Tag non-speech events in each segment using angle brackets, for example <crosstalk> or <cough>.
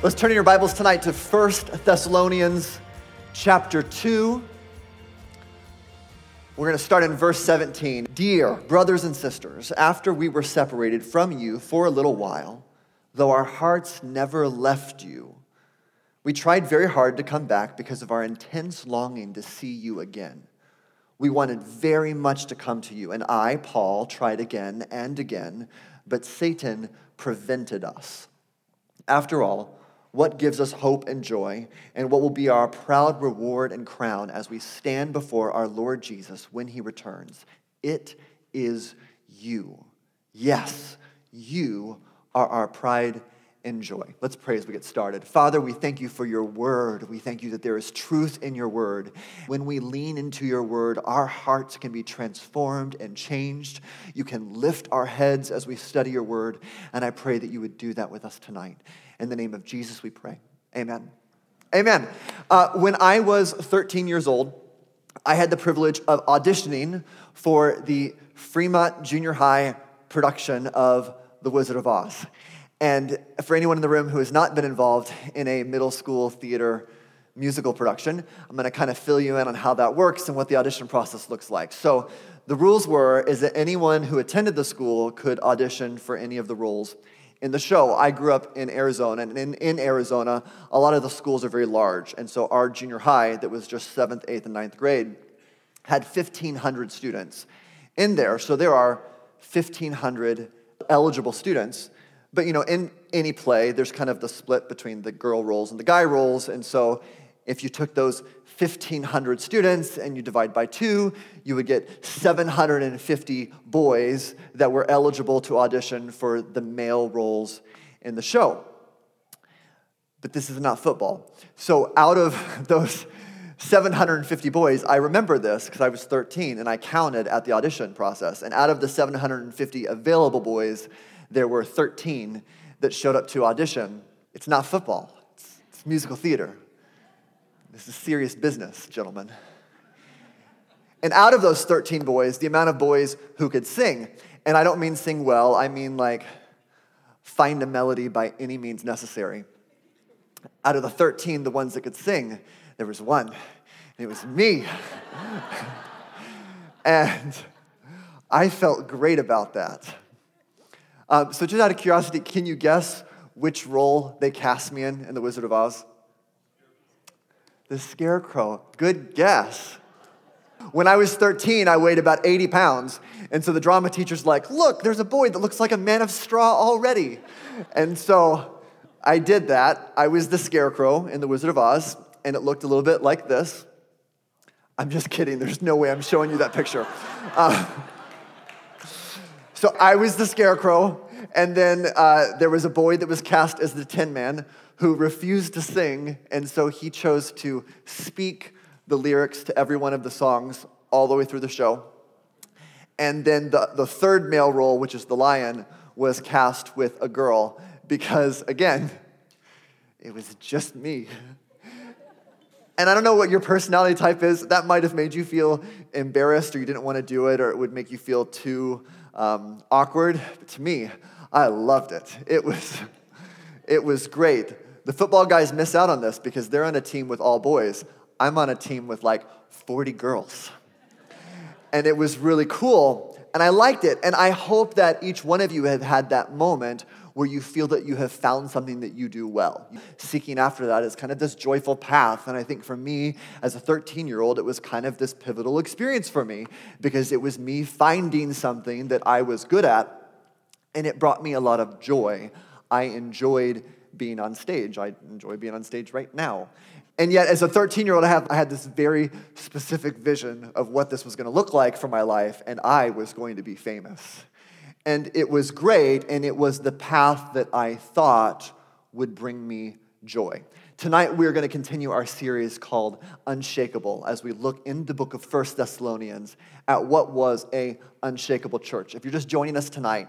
Let's turn in your Bibles tonight to 1 Thessalonians chapter 2. We're going to start in verse 17. Dear brothers and sisters, after we were separated from you for a little while, though our hearts never left you, we tried very hard to come back because of our intense longing to see you again. We wanted very much to come to you, and I, Paul, tried again and again, but Satan prevented us. After all, what gives us hope and joy, and what will be our proud reward and crown as we stand before our Lord Jesus when he returns. It is you. Yes, you are our pride and joy. Let's pray as we get started. Father, we thank you for your word. We thank you that there is truth in your word. When we lean into your word, our hearts can be transformed and changed. You can lift our heads as we study your word, and I pray that you would do that with us tonight. In the name of Jesus, we pray. Amen. Amen. Uh, when I was 13 years old, I had the privilege of auditioning for the Fremont Junior High production of The Wizard of Oz. And for anyone in the room who has not been involved in a middle school theater musical production, I'm going to kind of fill you in on how that works and what the audition process looks like. So, the rules were is that anyone who attended the school could audition for any of the roles in the show, I grew up in Arizona, and in, in Arizona, a lot of the schools are very large. And so our junior high, that was just seventh, eighth, and ninth grade, had 1,500 students in there. So there are 1,500 eligible students. But you know, in any play, there's kind of the split between the girl roles and the guy roles. And so if you took those 1,500 students and you divide by two, you would get 750 boys that were eligible to audition for the male roles in the show. But this is not football. So out of <laughs> those 750 boys, I remember this because I was 13 and I counted at the audition process. And out of the 750 available boys, there were 13 that showed up to audition. It's not football, it's, it's musical theater. This is serious business, gentlemen. And out of those 13 boys, the amount of boys who could sing, and I don't mean sing well, I mean like find a melody by any means necessary. Out of the 13, the ones that could sing, there was one, and it was me. <laughs> and I felt great about that. Um, so, just out of curiosity, can you guess which role they cast me in in The Wizard of Oz? The scarecrow. Good guess. When I was 13, I weighed about 80 pounds. And so the drama teacher's like, Look, there's a boy that looks like a man of straw already. And so I did that. I was the scarecrow in The Wizard of Oz, and it looked a little bit like this. I'm just kidding. There's no way I'm showing you that picture. Uh, so I was the scarecrow, and then uh, there was a boy that was cast as the Tin Man who refused to sing, and so he chose to speak the lyrics to every one of the songs all the way through the show. And then the, the third male role, which is the lion, was cast with a girl because, again, it was just me. And I don't know what your personality type is. That might have made you feel embarrassed or you didn't want to do it or it would make you feel too um, awkward. But to me, I loved it. It was, it was great. The football guys miss out on this because they're on a team with all boys. I'm on a team with like 40 girls. And it was really cool. And I liked it. And I hope that each one of you have had that moment where you feel that you have found something that you do well. Seeking after that is kind of this joyful path. And I think for me, as a 13 year old, it was kind of this pivotal experience for me because it was me finding something that I was good at. And it brought me a lot of joy. I enjoyed being on stage. I enjoy being on stage right now. And yet, as a 13 year old, I, I had this very specific vision of what this was going to look like for my life, and I was going to be famous. And it was great, and it was the path that I thought would bring me joy. Tonight, we're going to continue our series called Unshakable as we look in the book of First Thessalonians at what was a unshakable church. If you're just joining us tonight,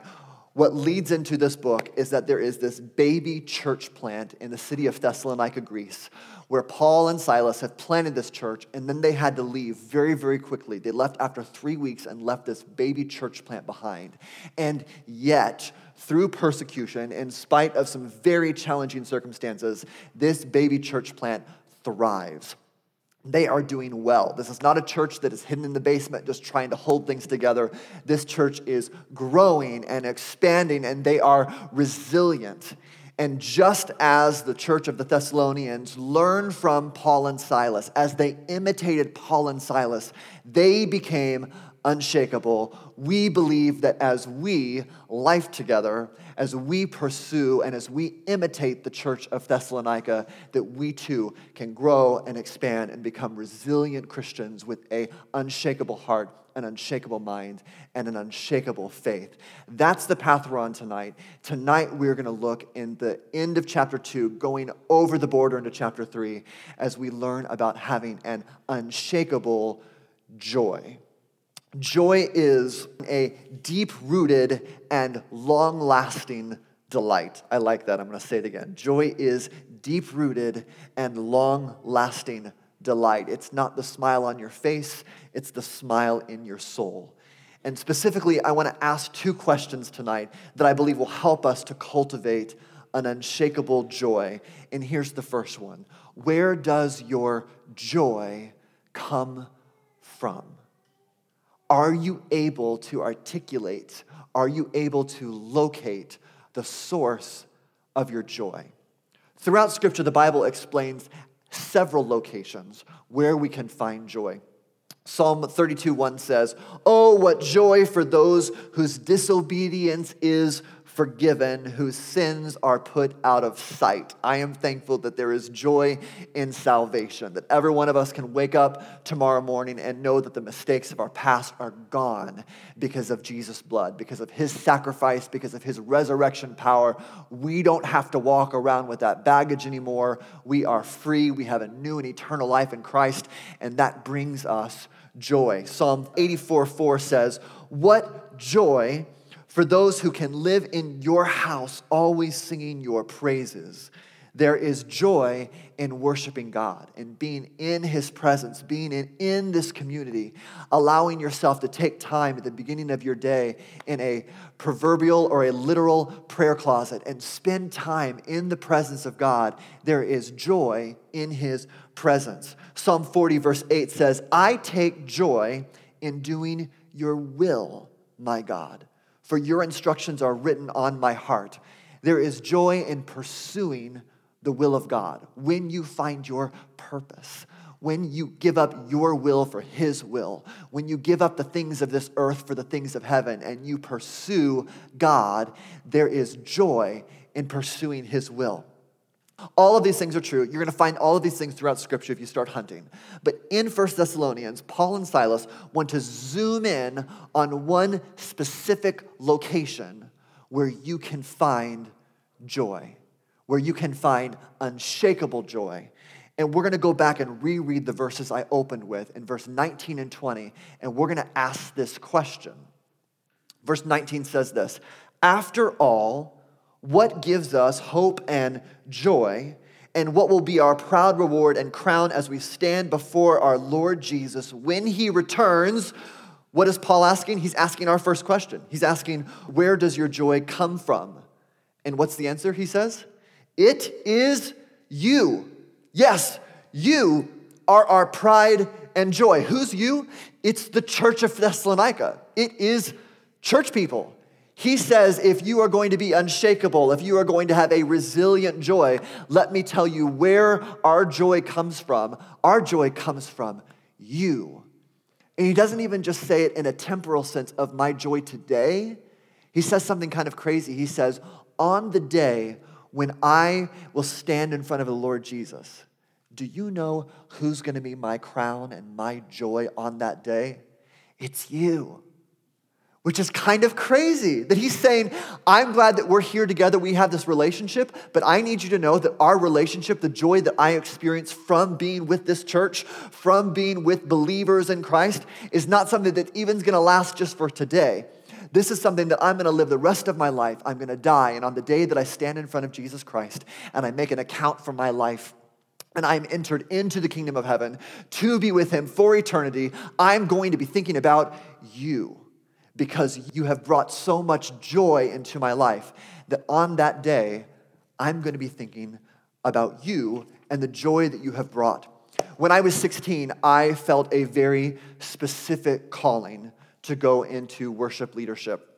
what leads into this book is that there is this baby church plant in the city of Thessalonica, Greece, where Paul and Silas have planted this church, and then they had to leave very, very quickly. They left after three weeks and left this baby church plant behind. And yet, through persecution, in spite of some very challenging circumstances, this baby church plant thrives. They are doing well. This is not a church that is hidden in the basement just trying to hold things together. This church is growing and expanding, and they are resilient. And just as the church of the Thessalonians learned from Paul and Silas, as they imitated Paul and Silas, they became unshakable, we believe that as we life together, as we pursue and as we imitate the church of Thessalonica, that we too can grow and expand and become resilient Christians with a unshakable heart, an unshakable mind, and an unshakable faith. That's the path we're on tonight. Tonight we're going to look in the end of chapter 2, going over the border into chapter 3 as we learn about having an unshakable joy. Joy is a deep rooted and long lasting delight. I like that. I'm going to say it again. Joy is deep rooted and long lasting delight. It's not the smile on your face, it's the smile in your soul. And specifically, I want to ask two questions tonight that I believe will help us to cultivate an unshakable joy. And here's the first one Where does your joy come from? Are you able to articulate? Are you able to locate the source of your joy? Throughout Scripture, the Bible explains several locations where we can find joy. Psalm 32 1 says, Oh, what joy for those whose disobedience is forgiven, whose sins are put out of sight. I am thankful that there is joy in salvation, that every one of us can wake up tomorrow morning and know that the mistakes of our past are gone because of Jesus' blood, because of his sacrifice, because of his resurrection power. We don't have to walk around with that baggage anymore. We are free. We have a new and eternal life in Christ, and that brings us joy. Psalm 84 4 says, What joy! For those who can live in your house, always singing your praises. There is joy in worshiping God and being in His presence, being in, in this community, allowing yourself to take time at the beginning of your day in a proverbial or a literal prayer closet and spend time in the presence of God. There is joy in His presence. Psalm 40, verse 8 says, I take joy in doing your will, my God for your instructions are written on my heart. There is joy in pursuing the will of God when you find your purpose, when you give up your will for His will, when you give up the things of this earth for the things of heaven and you pursue God, there is joy in pursuing His will. All of these things are true. You're going to find all of these things throughout Scripture if you start hunting. But in First Thessalonians, Paul and Silas want to zoom in on one specific location where you can find joy, where you can find unshakable joy. And we're going to go back and reread the verses I opened with in verse 19 and 20, and we're going to ask this question. Verse 19 says this After all, what gives us hope and joy, and what will be our proud reward and crown as we stand before our Lord Jesus when he returns. What is Paul asking? He's asking our first question. He's asking, Where does your joy come from? And what's the answer? He says, It is you. Yes, you are our pride and joy. Who's you? It's the church of Thessalonica. It is church people. He says, if you are going to be unshakable, if you are going to have a resilient joy, let me tell you where our joy comes from. Our joy comes from you. And he doesn't even just say it in a temporal sense of my joy today. He says something kind of crazy. He says, on the day when I will stand in front of the Lord Jesus, do you know who's going to be my crown and my joy on that day? It's you which is kind of crazy that he's saying, I'm glad that we're here together, we have this relationship, but I need you to know that our relationship, the joy that I experience from being with this church, from being with believers in Christ, is not something that even's gonna last just for today. This is something that I'm gonna live the rest of my life. I'm gonna die, and on the day that I stand in front of Jesus Christ and I make an account for my life, and I'm entered into the kingdom of heaven to be with him for eternity, I'm going to be thinking about you because you have brought so much joy into my life that on that day, I'm going to be thinking about you and the joy that you have brought. When I was 16, I felt a very specific calling to go into worship leadership.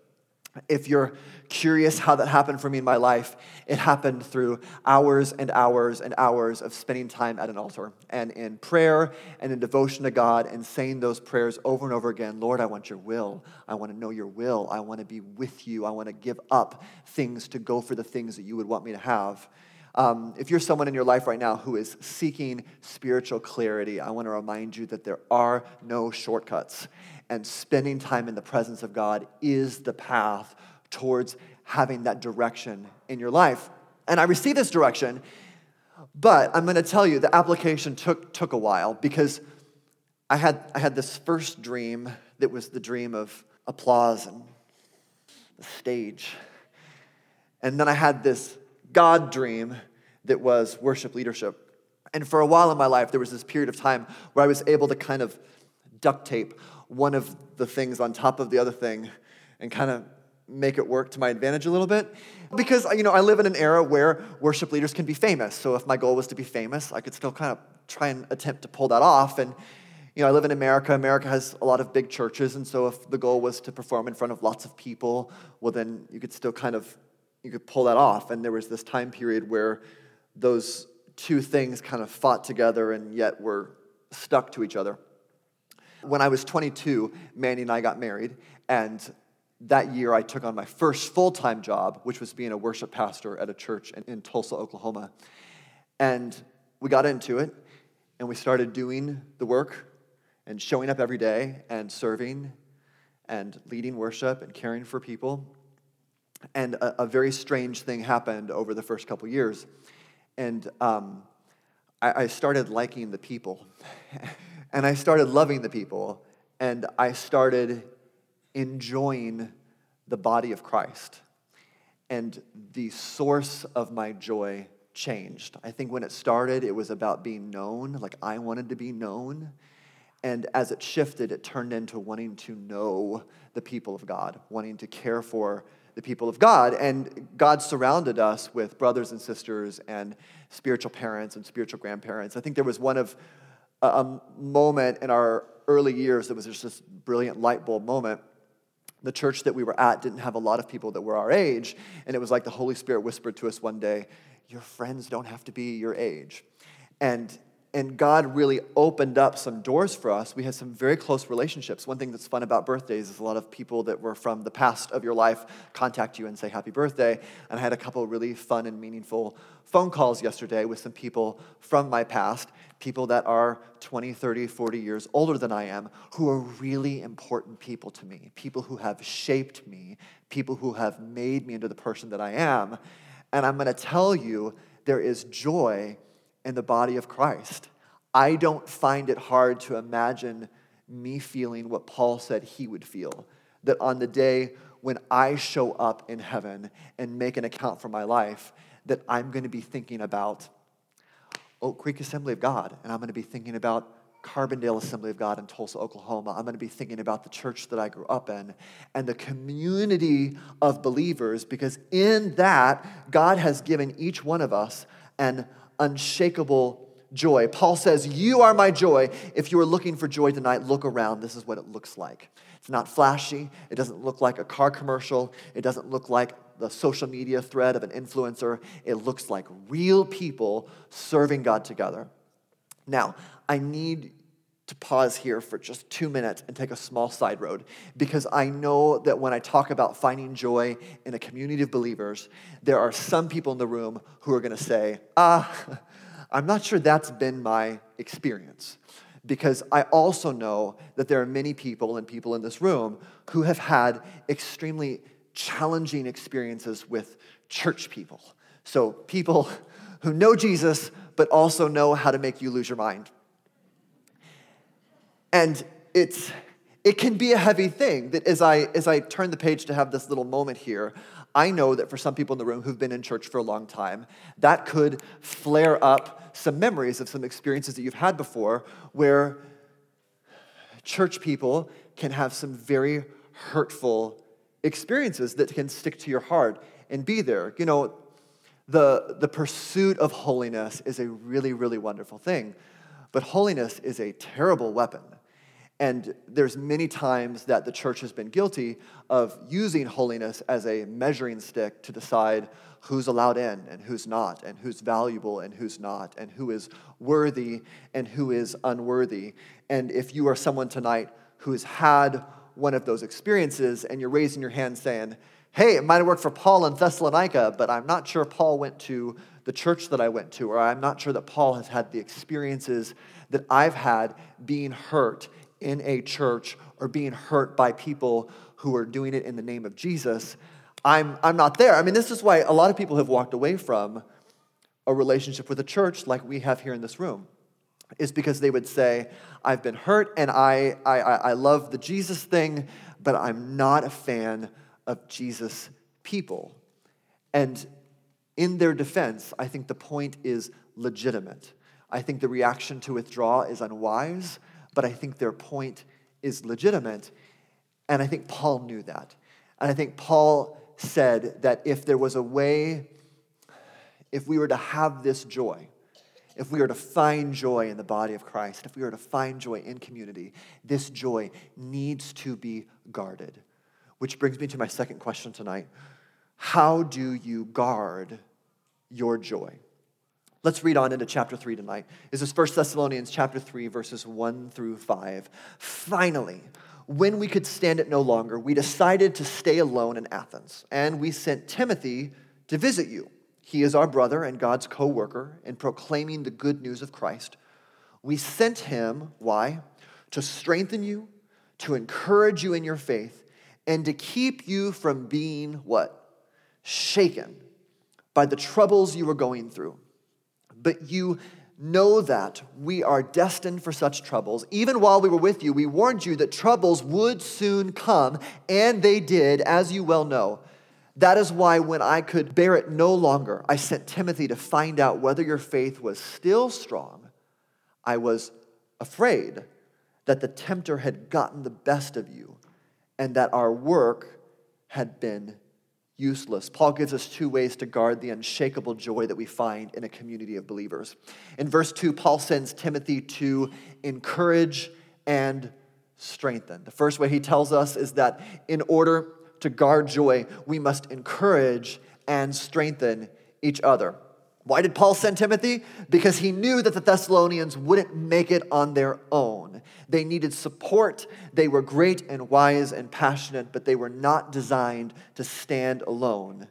If you're curious how that happened for me in my life, it happened through hours and hours and hours of spending time at an altar and in prayer and in devotion to God and saying those prayers over and over again Lord, I want your will. I want to know your will. I want to be with you. I want to give up things to go for the things that you would want me to have. Um, if you're someone in your life right now who is seeking spiritual clarity, I want to remind you that there are no shortcuts and spending time in the presence of God is the path towards having that direction in your life. And I received this direction, but I'm going to tell you the application took, took a while because I had, I had this first dream that was the dream of applause and the stage. And then I had this God dream that was worship leadership. And for a while in my life, there was this period of time where I was able to kind of duct tape one of the things on top of the other thing and kind of make it work to my advantage a little bit. Because you know i live in an era where worship leaders can be famous. So if my goal was to be famous i could still kind of try and attempt to pull that off. And you know i live in america. America has a lot of big churches. And so if the goal was to perform in front of lots of people well then you could still kind of you could pull that off. And there was this time period where those two things kind of fought together and yet were stuck to each other when I was 22, Mandy and I got married, and that year I took on my first full time job, which was being a worship pastor at a church in, in Tulsa, Oklahoma. And we got into it, and we started doing the work and showing up every day and serving and leading worship and caring for people. And a, a very strange thing happened over the first couple years. And um, I, I started liking the people. <laughs> And I started loving the people, and I started enjoying the body of Christ. And the source of my joy changed. I think when it started, it was about being known, like I wanted to be known. And as it shifted, it turned into wanting to know the people of God, wanting to care for the people of God. And God surrounded us with brothers and sisters and spiritual parents and spiritual grandparents. I think there was one of a moment in our early years that was just this brilliant light bulb moment. The church that we were at didn't have a lot of people that were our age, and it was like the Holy Spirit whispered to us one day, Your friends don't have to be your age. And and God really opened up some doors for us. We had some very close relationships. One thing that's fun about birthdays is a lot of people that were from the past of your life contact you and say happy birthday. And I had a couple really fun and meaningful phone calls yesterday with some people from my past, people that are 20, 30, 40 years older than I am, who are really important people to me, people who have shaped me, people who have made me into the person that I am. And I'm going to tell you, there is joy in the body of Christ. I don't find it hard to imagine me feeling what Paul said he would feel that on the day when I show up in heaven and make an account for my life, that I'm going to be thinking about Oak Creek Assembly of God, and I'm going to be thinking about Carbondale Assembly of God in Tulsa, Oklahoma. I'm going to be thinking about the church that I grew up in and the community of believers because in that, God has given each one of us an unshakable joy. Paul says, You are my joy. If you are looking for joy tonight, look around. This is what it looks like. It's not flashy. It doesn't look like a car commercial. It doesn't look like the social media thread of an influencer. It looks like real people serving God together. Now, I need to pause here for just two minutes and take a small side road because I know that when I talk about finding joy in a community of believers, there are some people in the room who are going to say, ah, <laughs> I'm not sure that's been my experience. because I also know that there are many people and people in this room who have had extremely challenging experiences with church people. So, people <laughs> who know Jesus, but also know how to make you lose your mind. And it's, it can be a heavy thing that as I, as I turn the page to have this little moment here, I know that for some people in the room who've been in church for a long time, that could flare up some memories of some experiences that you've had before where church people can have some very hurtful experiences that can stick to your heart and be there. You know, the, the pursuit of holiness is a really, really wonderful thing, but holiness is a terrible weapon. And there's many times that the church has been guilty of using holiness as a measuring stick to decide who's allowed in and who's not, and who's valuable and who's not, and who is worthy and who is unworthy. And if you are someone tonight who has had one of those experiences and you're raising your hand saying, hey, it might have worked for Paul in Thessalonica, but I'm not sure Paul went to the church that I went to, or I'm not sure that Paul has had the experiences that I've had being hurt in a church or being hurt by people who are doing it in the name of Jesus, I'm, I'm not there. I mean, this is why a lot of people have walked away from a relationship with a church like we have here in this room, is because they would say, I've been hurt and I, I, I love the Jesus thing, but I'm not a fan of Jesus' people. And in their defense, I think the point is legitimate. I think the reaction to withdraw is unwise but I think their point is legitimate. And I think Paul knew that. And I think Paul said that if there was a way, if we were to have this joy, if we were to find joy in the body of Christ, if we were to find joy in community, this joy needs to be guarded. Which brings me to my second question tonight How do you guard your joy? Let's read on into chapter 3 tonight. This is 1 Thessalonians chapter 3, verses 1 through 5. Finally, when we could stand it no longer, we decided to stay alone in Athens, and we sent Timothy to visit you. He is our brother and God's co worker in proclaiming the good news of Christ. We sent him, why? To strengthen you, to encourage you in your faith, and to keep you from being what? Shaken by the troubles you were going through but you know that we are destined for such troubles. Even while we were with you, we warned you that troubles would soon come, and they did, as you well know. That is why, when I could bear it no longer, I sent Timothy to find out whether your faith was still strong. I was afraid that the tempter had gotten the best of you and that our work had been useless. Paul gives us two ways to guard the unshakable joy that we find in a community of believers. In verse 2, Paul sends Timothy to encourage and strengthen. The first way he tells us is that in order to guard joy, we must encourage and strengthen each other. Why did Paul send Timothy? Because he knew that the Thessalonians wouldn't make it on their own. They needed support. They were great and wise and passionate, but they were not designed to stand alone.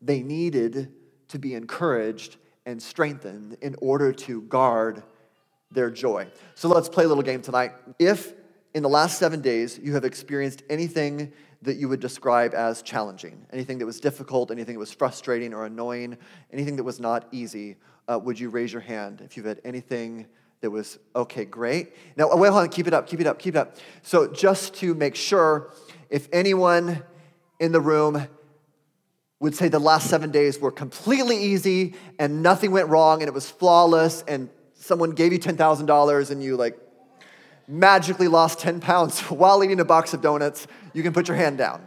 They needed to be encouraged and strengthened in order to guard their joy. So let's play a little game tonight. If in the last seven days you have experienced anything that you would describe as challenging? Anything that was difficult, anything that was frustrating or annoying, anything that was not easy? Uh, would you raise your hand if you've had anything that was okay, great? Now, wait, hold on, keep it up, keep it up, keep it up. So, just to make sure, if anyone in the room would say the last seven days were completely easy and nothing went wrong and it was flawless and someone gave you $10,000 and you like magically lost 10 pounds <laughs> while eating a box of donuts, you can put your hand down.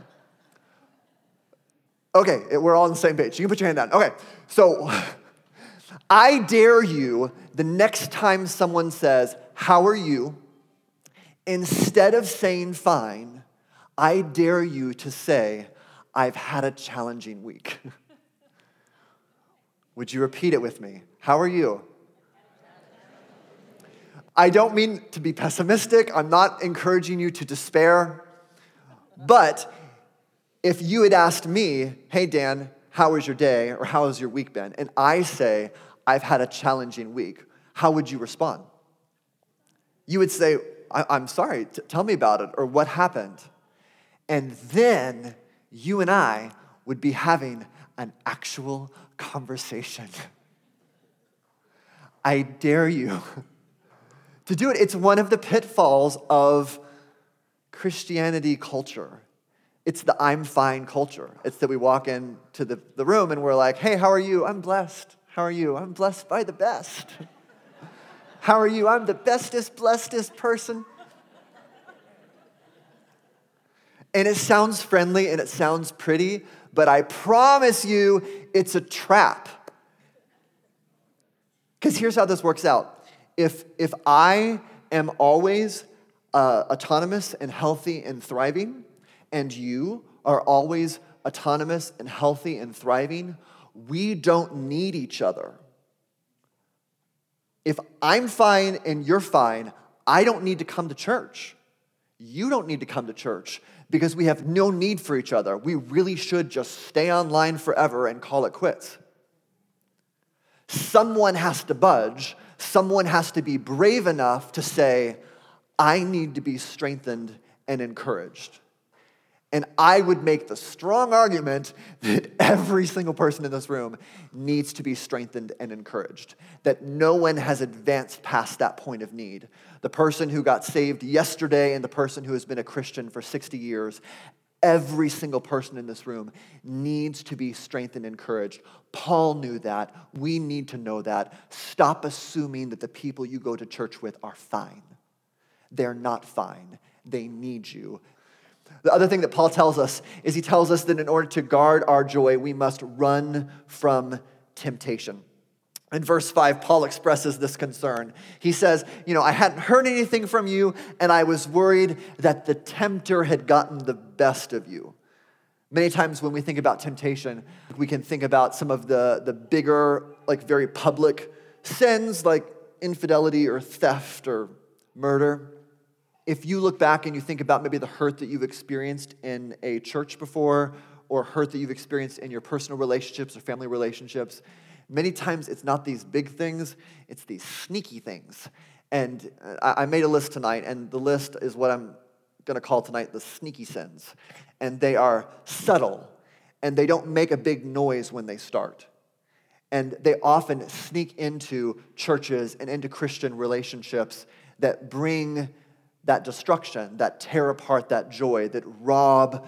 Okay, we're all on the same page. You can put your hand down. Okay, so <laughs> I dare you the next time someone says, How are you? Instead of saying fine, I dare you to say, I've had a challenging week. <laughs> Would you repeat it with me? How are you? I don't mean to be pessimistic. I'm not encouraging you to despair. But if you had asked me, hey, Dan, how was your day or how has your week been? And I say, I've had a challenging week, how would you respond? you would say, I- am sorry, T- tell me about it, or what happened? And then you and I would be having an actual conversation. I dare you <laughs> to do it. It's one of the pitfalls of Christianity culture. It's the I'm fine culture. It's that we walk into the, the room and we're like, hey, how are you? I'm blessed. How are you? I'm blessed by the best. <laughs> how are you? I'm the bestest, blessedest person. And it sounds friendly and it sounds pretty, but I promise you it's a trap. Because here's how this works out if, if I am always uh, autonomous and healthy and thriving, and you are always autonomous and healthy and thriving, we don't need each other. If I'm fine and you're fine, I don't need to come to church. You don't need to come to church because we have no need for each other. We really should just stay online forever and call it quits. Someone has to budge, someone has to be brave enough to say, I need to be strengthened and encouraged. And I would make the strong argument that every single person in this room needs to be strengthened and encouraged, that no one has advanced past that point of need. The person who got saved yesterday and the person who has been a Christian for 60 years, every single person in this room needs to be strengthened and encouraged. Paul knew that. We need to know that. Stop assuming that the people you go to church with are fine. They're not fine. They need you. The other thing that Paul tells us is he tells us that in order to guard our joy, we must run from temptation. In verse 5, Paul expresses this concern. He says, You know, I hadn't heard anything from you, and I was worried that the tempter had gotten the best of you. Many times when we think about temptation, we can think about some of the, the bigger, like very public sins, like infidelity or theft or murder if you look back and you think about maybe the hurt that you've experienced in a church before, or hurt that you've experienced in your personal relationships or family relationships, many times it's not these big things, it's these sneaky things. And uh, I made a list tonight, and the list is what I'm going to call tonight the sneaky sins. And they are subtle, and they don't make a big noise when they start. And they often sneak into churches and into Christian relationships that bring that destruction, that tear apart that joy, that rob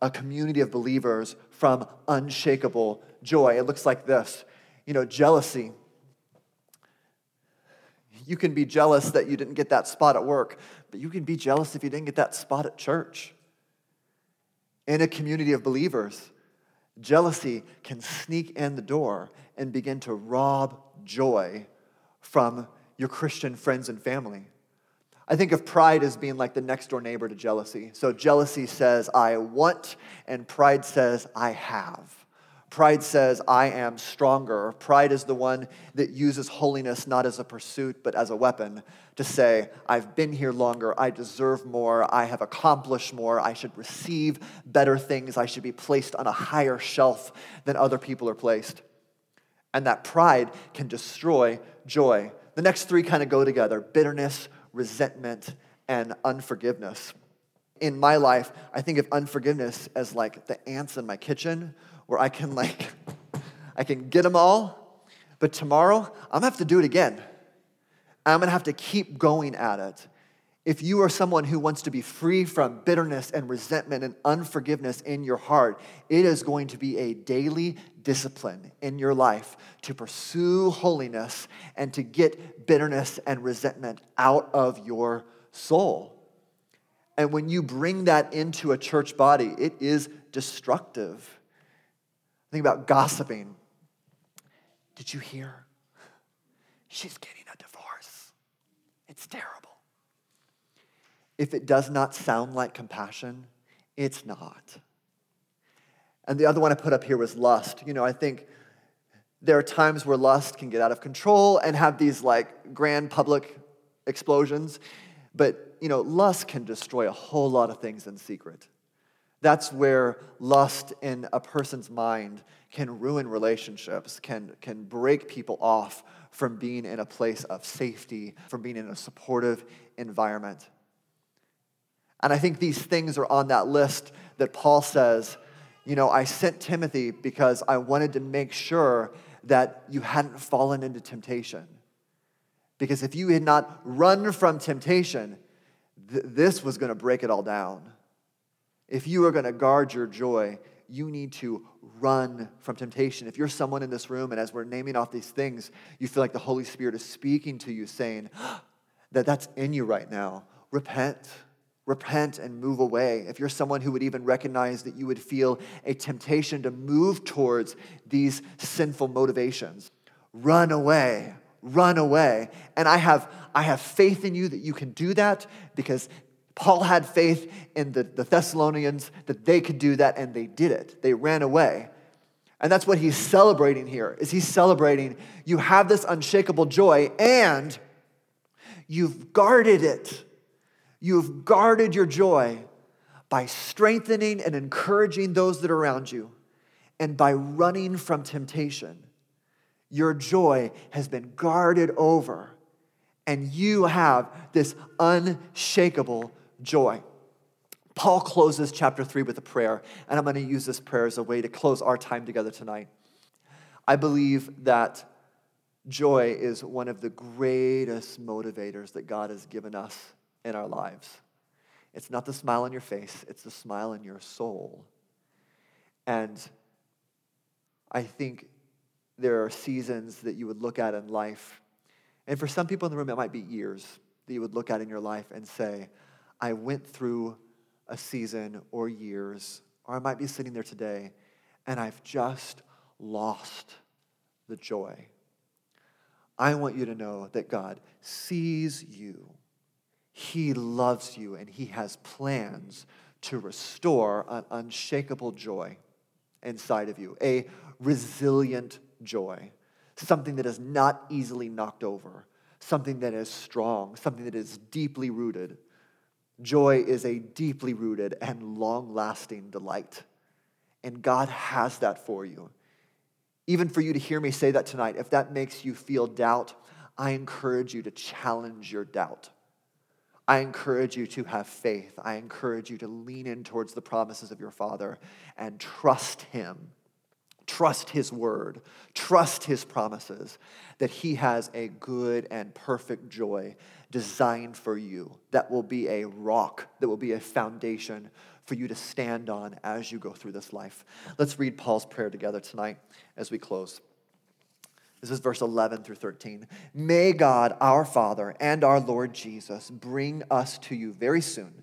a community of believers from unshakable joy. It looks like this you know, jealousy. You can be jealous that you didn't get that spot at work, but you can be jealous if you didn't get that spot at church. In a community of believers, jealousy can sneak in the door and begin to rob joy from your Christian friends and family. I think of pride as being like the next door neighbor to jealousy. So jealousy says, I want, and pride says, I have. Pride says, I am stronger. Pride is the one that uses holiness not as a pursuit, but as a weapon to say, I've been here longer. I deserve more. I have accomplished more. I should receive better things. I should be placed on a higher shelf than other people are placed. And that pride can destroy joy. The next three kind of go together bitterness, resentment, and unforgiveness. In my life, I think of unforgiveness as like the ants in my kitchen where I can like I can get them all, but tomorrow I'm gonna have to do it again. I'm gonna have to keep going at it. If you are someone who wants to be free from bitterness and resentment and unforgiveness in your heart, it is going to be a daily discipline in your life to pursue holiness and to get bitterness and resentment out of your soul. And when you bring that into a church body, it is destructive. Think about gossiping. Did you hear? She's getting a divorce. It's terrible. If it does not sound like compassion, it's not. And the other one I put up here was lust. You know, I think there are times where lust can get out of control and have these like grand public explosions, but you know, lust can destroy a whole lot of things in secret. That's where lust in a person's mind can ruin relationships, can, can break people off from being in a place of safety, from being in a supportive environment. And I think these things are on that list that Paul says, you know, I sent Timothy because I wanted to make sure that you hadn't fallen into temptation. Because if you had not run from temptation, th- this was going to break it all down. If you are going to guard your joy, you need to run from temptation. If you're someone in this room and as we're naming off these things, you feel like the Holy Spirit is speaking to you, saying <gasps> that that's in you right now, repent. Repent and move away. If you're someone who would even recognize that you would feel a temptation to move towards these sinful motivations, run away run away and i have i have faith in you that you can do that because Paul had faith in the, the Thessalonians that they could do that, and they did it. They ran away. And that's what he's celebrating here, is he's celebrating you have this unshakable joy and you've guarded it. You've guarded your joy by strengthening and encouraging those that are around you and by running from temptation. Your joy has been guarded over, and you have this unshakable joy. Paul closes chapter 3 with a prayer, and I'm going to use this prayer as a way to close our time together tonight. I believe that joy is one of the greatest motivators that God has given us in our lives. It's not the smile on your face, it's the smile in your soul. And I think there are seasons that you would look at in life, and for some people in the room, it might be years that you would look at in your life and say, I went through a season or years, or I might be sitting there today, and I've just lost the joy. I want you to know that God sees you, He loves you, and He has plans to restore an unshakable joy inside of you, a resilient joy, something that is not easily knocked over, something that is strong, something that is deeply rooted. Joy is a deeply rooted and long lasting delight. And God has that for you. Even for you to hear me say that tonight, if that makes you feel doubt, I encourage you to challenge your doubt. I encourage you to have faith. I encourage you to lean in towards the promises of your Father and trust Him Trust His word, trust His promises, that He has a good and perfect joy designed for you that will be a rock, that will be a foundation for you to stand on as you go through this life. Let's read Paul's prayer together tonight as we close. This is verse 11 through 13. May God, our Father, and our Lord Jesus bring us to you very soon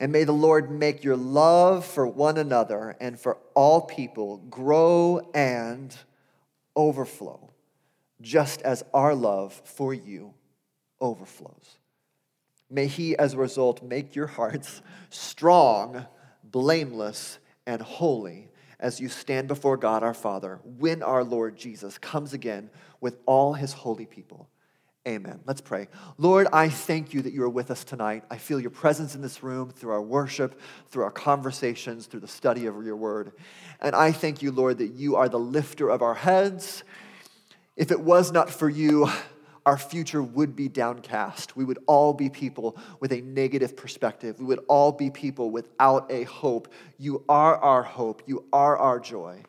and may the Lord make your love for one another and for all people grow and overflow, just as our love for you overflows. May He, as a result, make your hearts strong, blameless, and holy as you stand before God our Father when our Lord Jesus comes again with all His holy people. Amen. Let's pray. Lord, I thank you that you are with us tonight. I feel your presence in this room through our worship, through our conversations, through the study of your word. And I thank you, Lord, that you are the lifter of our heads. If it was not for you, our future would be downcast. We would all be people with a negative perspective. We would all be people without a hope. You are our hope. You are our joy.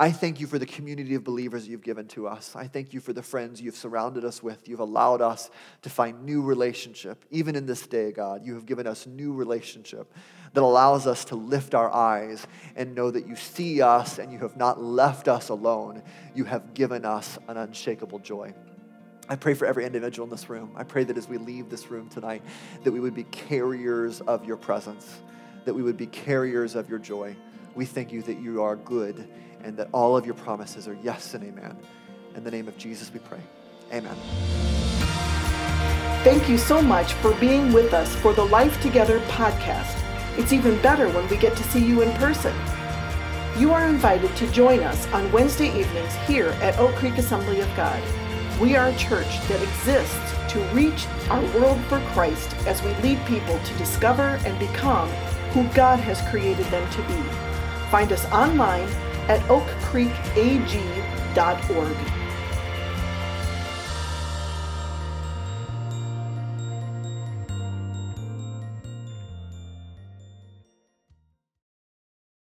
I thank you for the community of believers you've given to us. I thank you for the friends you've surrounded us with. You've allowed us to find new relationship. Even in this day, God, you have given us new relationship that allows us to lift our eyes and know that you see us and you have not left us alone. You have given us an unshakable joy. I pray for every individual in this room. I pray that as we leave this room tonight, that we would be carriers of your presence, that we would be carriers of your joy. We thank you that you are good and that all of your promises are yes and amen. In the name of Jesus, we pray. Amen. Thank you so much for being with us for the Life Together podcast. It's even better when we get to see you in person. You are invited to join us on Wednesday evenings here at Oak Creek Assembly of God. We are a church that exists to reach our world for Christ as we lead people to discover and become who God has created them to be. Find us online at oakcreekag.org.